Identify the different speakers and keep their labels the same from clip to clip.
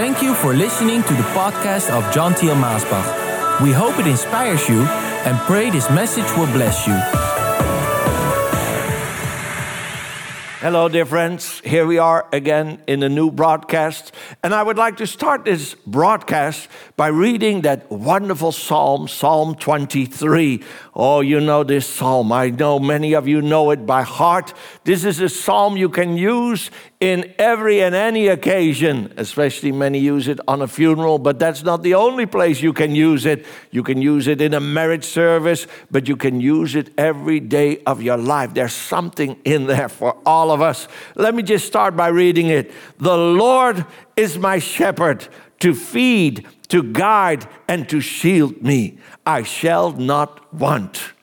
Speaker 1: Thank you for listening to the podcast of John Thiel Maasbach. We hope it inspires you and pray this message will bless you.
Speaker 2: Hello, dear friends. Here we are again in a new broadcast. And I would like to start this broadcast by reading that wonderful psalm, Psalm 23. Oh, you know this psalm. I know many of you know it by heart. This is a psalm you can use in every and any occasion, especially many use it on a funeral, but that's not the only place you can use it. You can use it in a marriage service, but you can use it every day of your life. There's something in there for all of us. Let me just start by reading it. The Lord is my shepherd to feed, to guide, and to shield me. I shall not want.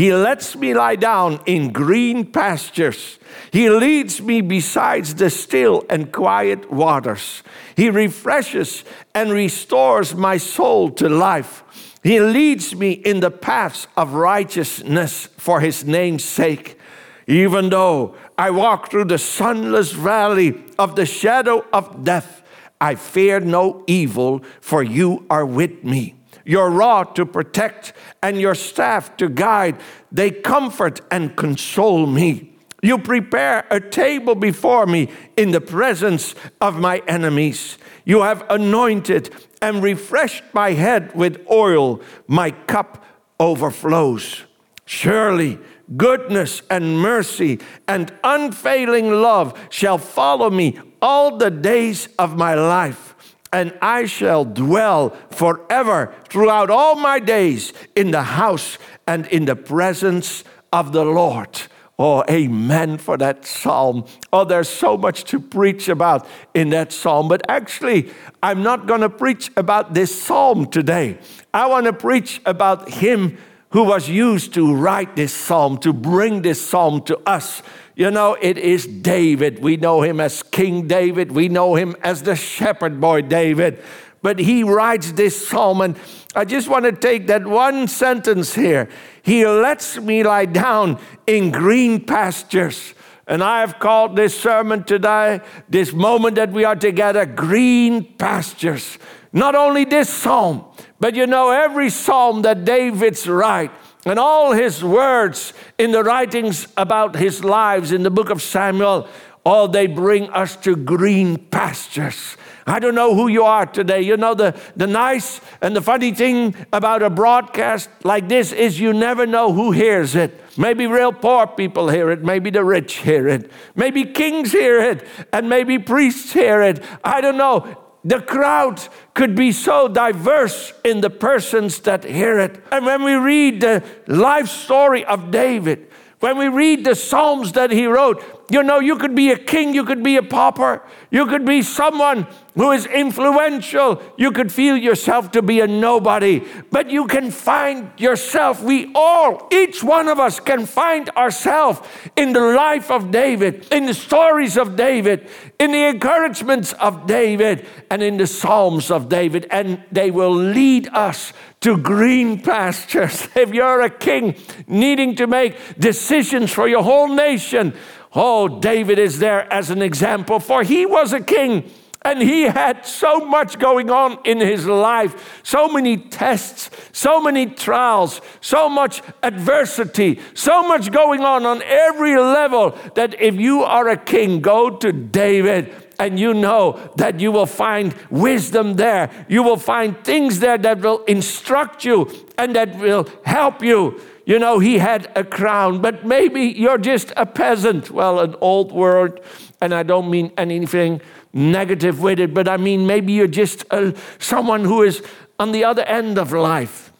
Speaker 2: He lets me lie down in green pastures. He leads me beside the still and quiet waters. He refreshes and restores my soul to life. He leads me in the paths of righteousness for his name's sake. Even though I walk through the sunless valley of the shadow of death, I fear no evil, for you are with me your rod to protect, and your staff to guide. They comfort and console me. You prepare a table before me in the presence of my enemies. You have anointed and refreshed my head with oil. My cup overflows. Surely goodness and mercy and unfailing love shall follow me all the days of my life and I shall dwell forever throughout all my days in the house and in the presence of the Lord. Oh, amen for that psalm. Oh, there's so much to preach about in that psalm. But actually, I'm not going to preach about this psalm today. I want to preach about him who was used to write this psalm, to bring this psalm to us you know, it is David. We know him as King David, we know him as the shepherd boy David. But he writes this psalm, and I just want to take that one sentence here. He lets me lie down in green pastures. And I have called this sermon today, this moment that we are together, green pastures. Not only this psalm, but you know, every psalm that David's write, and all his words in the writings about his lives in the book of Samuel, all they bring us to green pastures. I don't know who you are today. You know, the, the nice and the funny thing about a broadcast like this is you never know who hears it. Maybe real poor people hear it, maybe the rich hear it, maybe kings hear it, and maybe priests hear it. I don't know the crowd could be so diverse in the persons that hear it. And when we read the life story of David, when we read the Psalms that he wrote, you know, you could be a king, you could be a pauper, you could be someone who is influential. You could feel yourself to be a nobody, but you can find yourself. We all, each one of us, can find ourselves in the life of David, in the stories of David, in the encouragements of David, and in the Psalms of David, and they will lead us to green pastures. If you're a king needing to make decisions for your whole nation, oh, David is there as an example, for he was a king. And he had so much going on in his life, so many tests, so many trials, so much adversity, so much going on on every level that if you are a king, go to David and you know that you will find wisdom there. You will find things there that will instruct you and that will help you. You know, he had a crown, but maybe you're just a peasant. Well, an old word, and I don't mean anything negative with it, but I mean maybe you're just a, someone who is on the other end of life.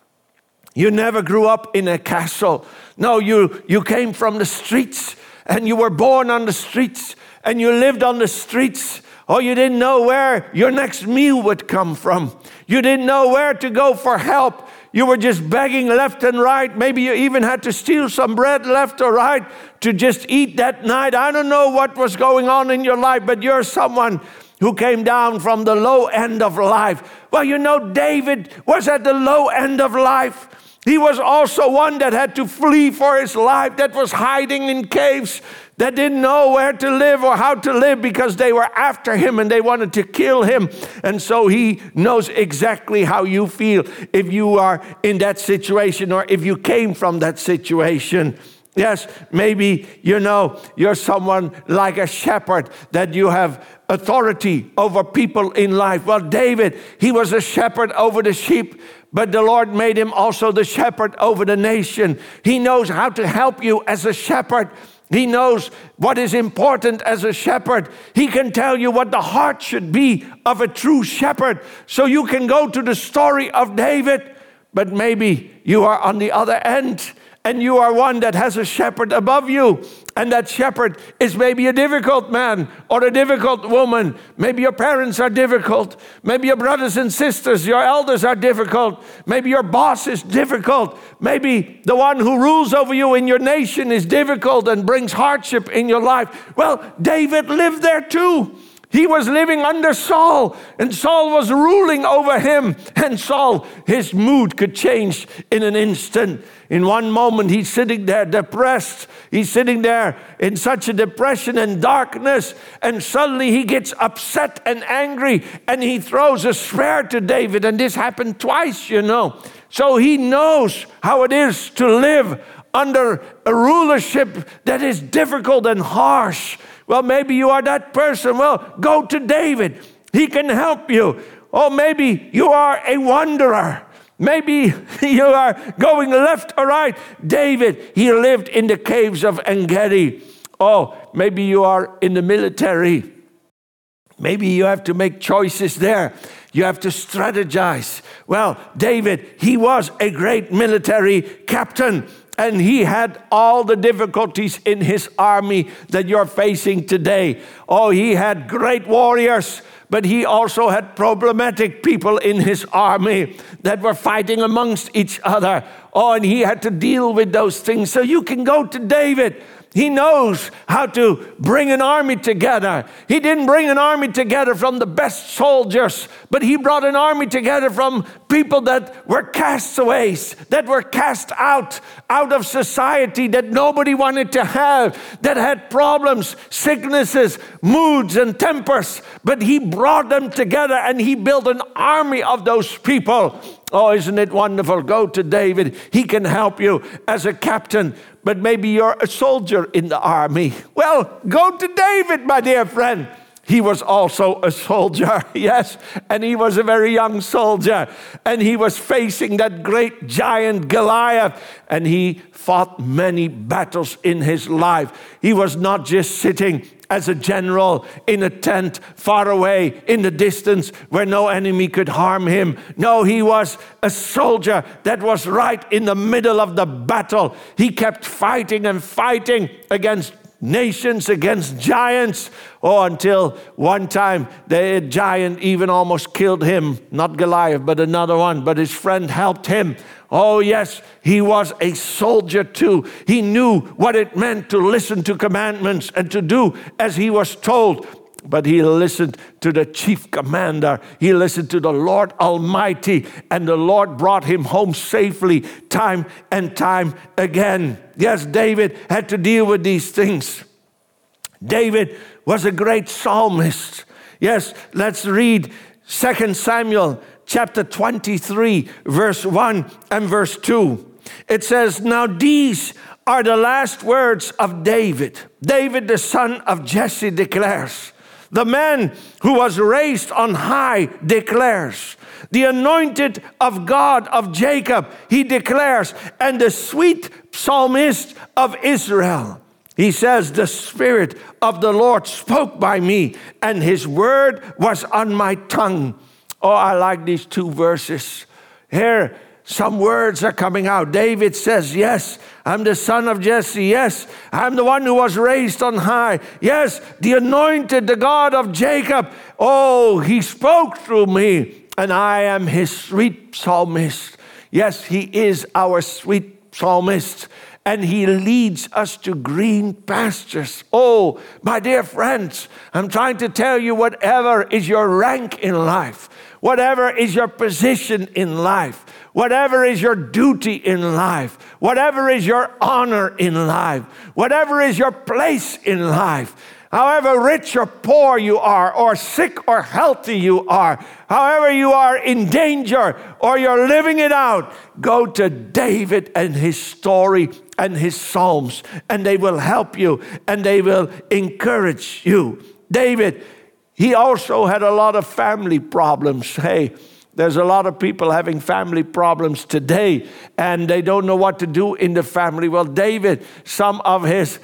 Speaker 2: You never grew up in a castle. No, you, you came from the streets and you were born on the streets and you lived on the streets. Oh, you didn't know where your next meal would come from. You didn't know where to go for help. You were just begging left and right. Maybe you even had to steal some bread left or right to just eat that night. I don't know what was going on in your life, but you're someone who came down from the low end of life. Well, you know, David was at the low end of life. He was also one that had to flee for his life, that was hiding in caves, that didn't know where to live or how to live because they were after him and they wanted to kill him. And so he knows exactly how you feel if you are in that situation or if you came from that situation. Yes, maybe you know you're someone like a shepherd that you have authority over people in life. Well, David, he was a shepherd over the sheep, but the Lord made him also the shepherd over the nation. He knows how to help you as a shepherd he knows what is important as a shepherd. He can tell you what the heart should be of a true shepherd. So you can go to the story of David, but maybe you are on the other end and you are one that has a shepherd above you, and that shepherd is maybe a difficult man or a difficult woman. Maybe your parents are difficult. Maybe your brothers and sisters, your elders are difficult. Maybe your boss is difficult. Maybe the one who rules over you in your nation is difficult and brings hardship in your life. Well, David lived there too. He was living under Saul, and Saul was ruling over him. And Saul, his mood could change in an instant. In one moment, he's sitting there depressed. He's sitting there in such a depression and darkness. And suddenly he gets upset and angry and he throws a spear to David. And this happened twice, you know. So he knows how it is to live under a rulership that is difficult and harsh. Well, maybe you are that person. Well, go to David. He can help you. Or maybe you are a wanderer. Maybe you are going left or right. David, he lived in the caves of Engedi. Oh, maybe you are in the military. Maybe you have to make choices there. You have to strategize. Well, David, he was a great military captain and he had all the difficulties in his army that you're facing today. Oh, he had great warriors, but he also had problematic people in his army that were fighting amongst each other. Oh, and he had to deal with those things. So you can go to David he knows how to bring an army together. He didn't bring an army together from the best soldiers, but he brought an army together from people that were castaways, that were cast out, out of society, that nobody wanted to have, that had problems, sicknesses, moods, and tempers. But he brought them together and he built an army of those people. Oh, isn't it wonderful? Go to David. He can help you as a captain, but maybe you're a soldier in the army. Well, go to David, my dear friend. He was also a soldier, yes, and he was a very young soldier, and he was facing that great giant Goliath, and he fought many battles in his life. He was not just sitting as a general in a tent far away in the distance where no enemy could harm him. No, he was a soldier that was right in the middle of the battle. He kept fighting and fighting against nations against giants. Oh, until one time the giant even almost killed him. Not Goliath, but another one. But his friend helped him. Oh, yes, he was a soldier too. He knew what it meant to listen to commandments and to do as he was told. But he listened to the chief commander. He listened to the Lord Almighty, and the Lord brought him home safely time and time again. Yes, David had to deal with these things. David was a great psalmist. Yes, let's read 2 Samuel chapter 23, verse 1 and verse 2. It says, Now these are the last words of David. David, the son of Jesse, declares, The man who was raised on high declares, the anointed of God of Jacob, he declares, and the sweet psalmist of Israel. He says, The Spirit of the Lord spoke by me, and his word was on my tongue. Oh, I like these two verses. Here, some words are coming out. David says, Yes, I'm the son of Jesse. Yes, I'm the one who was raised on high. Yes, the anointed, the God of Jacob. Oh, he spoke through me, and I am his sweet psalmist. Yes, he is our sweet psalmist and He leads us to green pastures. Oh, my dear friends, I'm trying to tell you whatever is your rank in life, whatever is your position in life, whatever is your duty in life, whatever is your honor in life, whatever is your place in life, however rich or poor you are, or sick or healthy you are, however you are in danger or you're living it out, go to David and his story and his Psalms, and they will help you and they will encourage you. David, he also had a lot of family problems. Hey, there's a lot of people having family problems today and they don't know what to do in the family. Well, David, some of his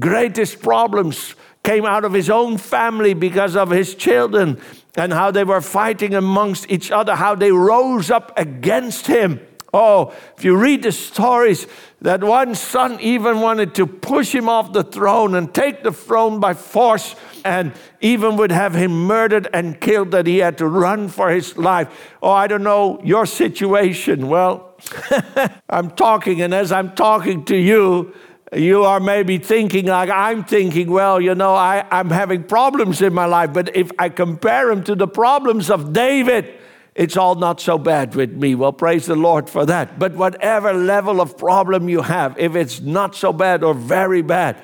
Speaker 2: greatest problems came out of his own family because of his children and how they were fighting amongst each other, how they rose up against him. Oh, if you read the stories, that one son even wanted to push him off the throne and take the throne by force and even would have him murdered and killed, that he had to run for his life. Oh, I don't know your situation. Well, I'm talking, and as I'm talking to you, you are maybe thinking like I'm thinking, well, you know, I, I'm having problems in my life, but if I compare them to the problems of David, it's all not so bad with me. Well, praise the Lord for that. But whatever level of problem you have, if it's not so bad or very bad,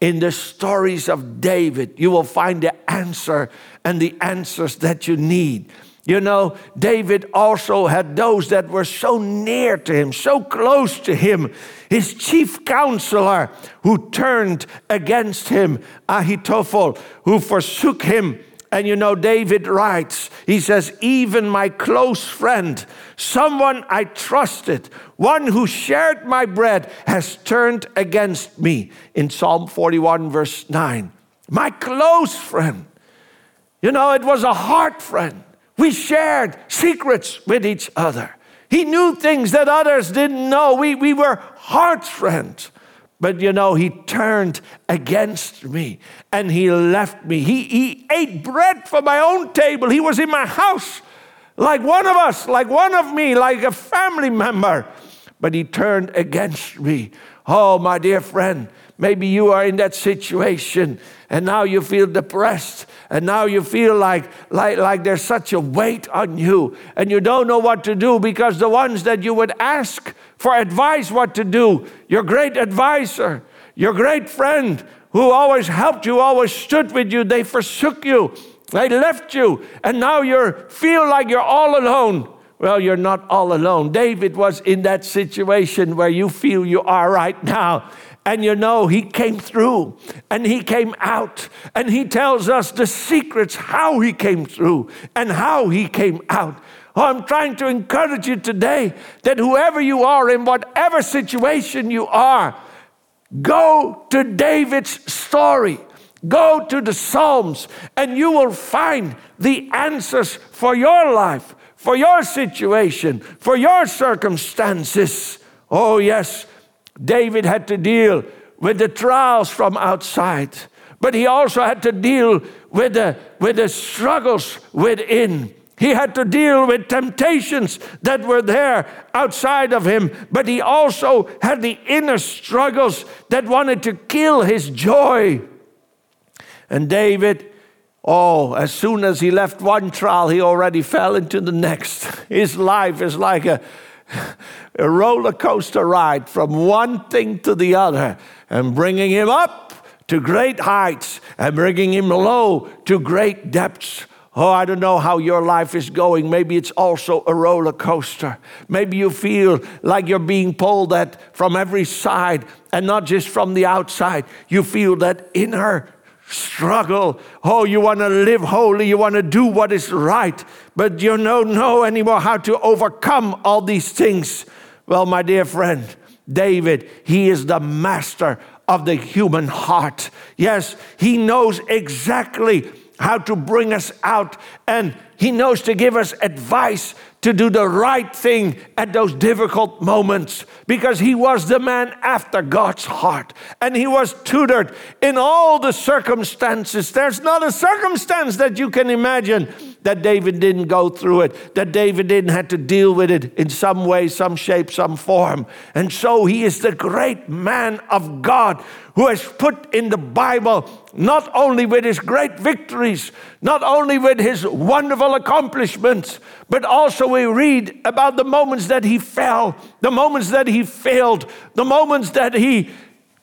Speaker 2: in the stories of David, you will find the answer and the answers that you need. You know, David also had those that were so near to him, so close to him. His chief counselor who turned against him, Ahitophel, who forsook him and you know, David writes, he says, even my close friend, someone I trusted, one who shared my bread, has turned against me. In Psalm 41, verse 9. My close friend. You know, it was a heart friend. We shared secrets with each other. He knew things that others didn't know. We, we were heart friends. But you know, he turned against me and he left me. He, he ate bread from my own table. He was in my house, like one of us, like one of me, like a family member. But he turned against me. Oh, my dear friend, maybe you are in that situation and now you feel depressed and now you feel like, like, like there's such a weight on you and you don't know what to do because the ones that you would ask for advice what to do, your great advisor, your great friend who always helped you, always stood with you, they forsook you, they left you, and now you feel like you're all alone. Well, you're not all alone. David was in that situation where you feel you are right now. And you know, he came through and he came out and he tells us the secrets how he came through and how he came out. Oh, I'm trying to encourage you today that whoever you are, in whatever situation you are, go to David's story. Go to the Psalms and you will find the answers for your life, for your situation, for your circumstances. Oh, yes, David had to deal with the trials from outside, but he also had to deal with the, with the struggles within. He had to deal with temptations that were there outside of him, but he also had the inner struggles that wanted to kill his joy. And David, oh, as soon as he left one trial, he already fell into the next. His life is like a, a roller coaster ride from one thing to the other and bringing him up to great heights and bringing him low to great depths. Oh, I don't know how your life is going. Maybe it's also a roller coaster. Maybe you feel like you're being pulled at from every side and not just from the outside. You feel that inner struggle. Oh, you want to live holy, you want to do what is right, but you don't know anymore how to overcome all these things. Well, my dear friend, David, he is the master of the human heart. Yes, he knows exactly how to bring us out, and he knows to give us advice to do the right thing at those difficult moments because he was the man after God's heart and he was tutored in all the circumstances. There's not a circumstance that you can imagine that David didn't go through it, that David didn't have to deal with it in some way, some shape, some form. And so he is the great man of God who has put in the Bible not only with his great victories, not only with his wonderful accomplishments, but also we read about the moments that he fell, the moments that he failed, the moments that he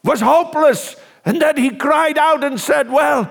Speaker 2: was hopeless, and that he cried out and said, Well,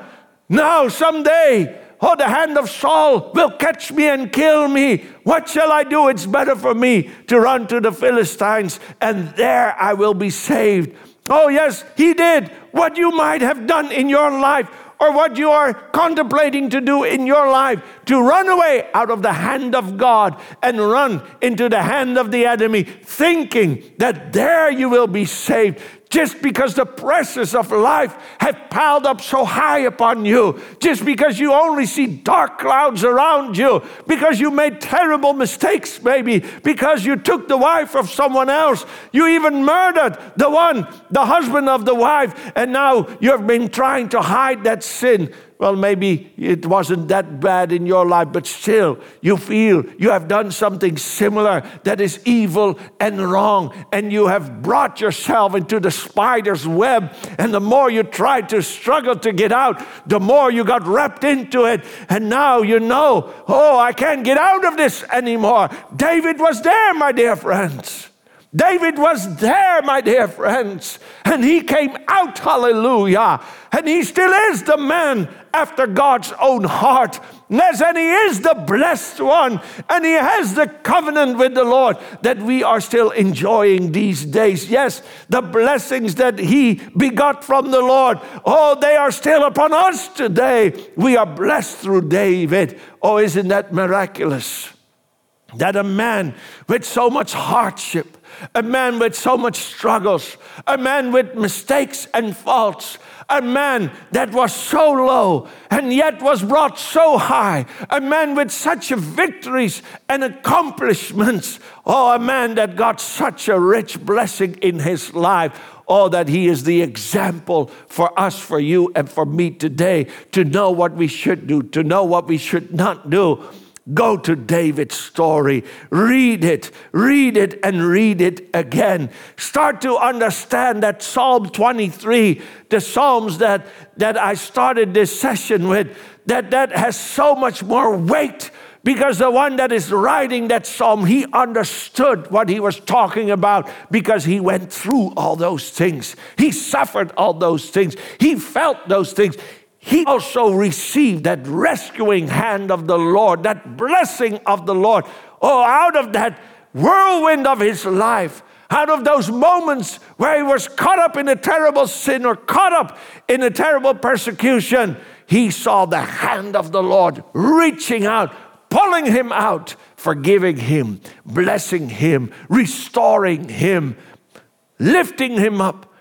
Speaker 2: now someday, oh, the hand of Saul will catch me and kill me. What shall I do? It's better for me to run to the Philistines, and there I will be saved. Oh, yes, he did what you might have done in your life or what you are contemplating to do in your life to run away out of the hand of God and run into the hand of the enemy, thinking that there you will be saved just because the pressures of life have piled up so high upon you, just because you only see dark clouds around you, because you made terrible mistakes, maybe, because you took the wife of someone else, you even murdered the one, the husband of the wife, and now you've been trying to hide that sin. Well, maybe it wasn't that bad in your life, but still, you feel you have done something similar that is evil and wrong, and you have brought yourself into the spider's web. And the more you tried to struggle to get out, the more you got wrapped into it. And now you know, oh, I can't get out of this anymore. David was there, my dear friends. David was there, my dear friends, and he came out, hallelujah. And he still is the man after God's own heart. Yes, and he is the blessed one, and he has the covenant with the Lord that we are still enjoying these days. Yes, the blessings that he begot from the Lord, oh, they are still upon us today. We are blessed through David. Oh, isn't that miraculous? That a man with so much hardship, a man with so much struggles, a man with mistakes and faults, a man that was so low and yet was brought so high, a man with such victories and accomplishments. Oh, a man that got such a rich blessing in his life. Oh, that he is the example for us, for you, and for me today to know what we should do, to know what we should not do. Go to David's story, read it, read it, and read it again. Start to understand that Psalm 23, the Psalms that, that I started this session with, that, that has so much more weight because the one that is writing that psalm, he understood what he was talking about because he went through all those things. He suffered all those things. He felt those things he also received that rescuing hand of the Lord, that blessing of the Lord. Oh, out of that whirlwind of his life, out of those moments where he was caught up in a terrible sin or caught up in a terrible persecution, he saw the hand of the Lord reaching out, pulling him out, forgiving him, blessing him, restoring him, lifting him up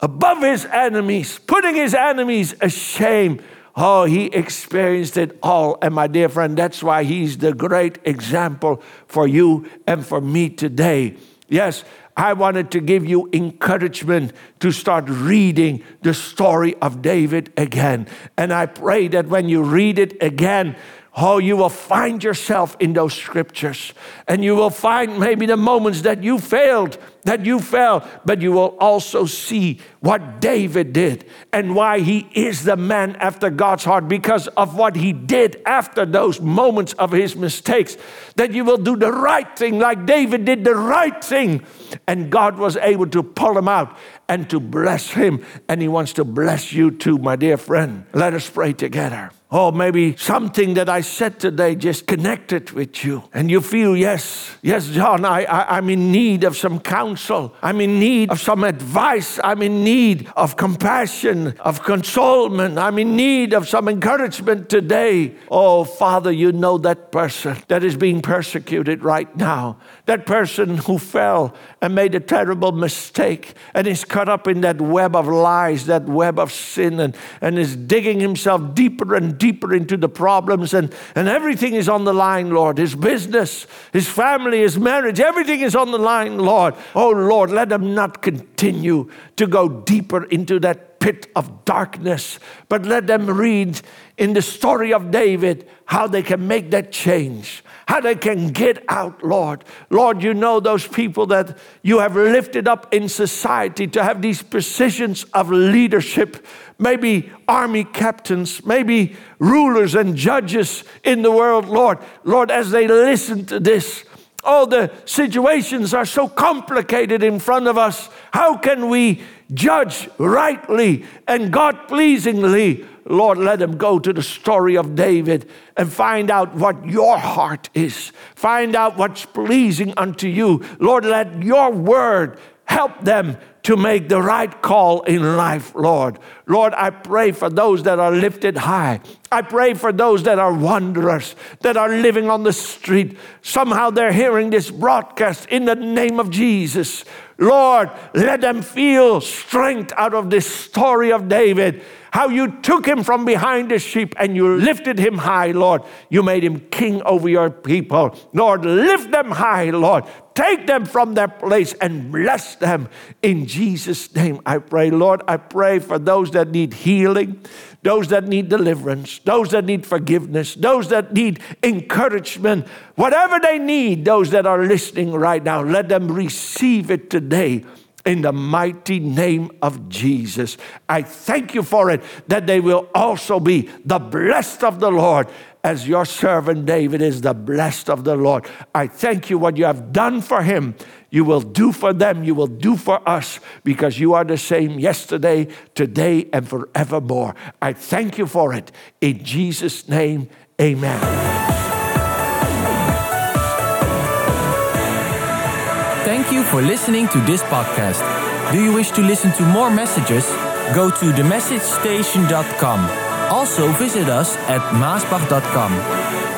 Speaker 2: above his enemies, putting his enemies ashamed. Oh, he experienced it all. And my dear friend, that's why he's the great example for you and for me today. Yes, I wanted to give you encouragement to start reading the story of David again. And I pray that when you read it again, Oh, you will find yourself in those scriptures, and you will find maybe the moments that you failed, that you fell, but you will also see what David did and why he is the man after God's heart because of what he did after those moments of his mistakes. That you will do the right thing, like David did the right thing, and God was able to pull him out and to bless him, and he wants to bless you too, my dear friend. Let us pray together. Oh, maybe something that I said today just connected with you. And you feel, yes, yes, John, I, I, am in need of some counsel. I'm in need of some advice. I'm in need of compassion, of consolement. I'm in need of some encouragement today. Oh, Father, you know that person that is being persecuted right now. That person who fell and made a terrible mistake and is caught up in that web of lies, that web of sin, and, and is digging himself deeper and deeper into the problems, and, and everything is on the line, Lord. His business, his family, his marriage, everything is on the line, Lord. Oh, Lord, let him not continue to go deeper into that pit of darkness, but let them read in the story of David how they can make that change, how they can get out, Lord. Lord, you know those people that you have lifted up in society to have these positions of leadership, maybe army captains, maybe rulers and judges in the world, Lord. Lord, as they listen to this, all the situations are so complicated in front of us. How can we judge rightly and God pleasingly? Lord, let them go to the story of David and find out what your heart is. Find out what's pleasing unto you. Lord, let your word help them to make the right call in life, Lord. Lord, I pray for those that are lifted high. I pray for those that are wanderers, that are living on the street. Somehow they're hearing this broadcast in the name of Jesus. Lord, let them feel strength out of this story of David how you took him from behind the sheep and you lifted him high, Lord. You made him king over your people. Lord, lift them high, Lord. Take them from their place and bless them. In Jesus' name, I pray. Lord, I pray for those that need healing, those that need deliverance, those that need forgiveness, those that need encouragement. Whatever they need, those that are listening right now, let them receive it today in the mighty name of Jesus. I thank you for it, that they will also be the blessed of the Lord, as your servant David is the blessed of the Lord. I thank you what you have done for him. You will do for them, you will do for us, because you are the same yesterday, today, and forevermore. I thank you for it. In Jesus' name, amen.
Speaker 1: Thank you for listening to this podcast. Do you wish to listen to more messages? Go to themessagestation.com. Also visit us at maasbach.com.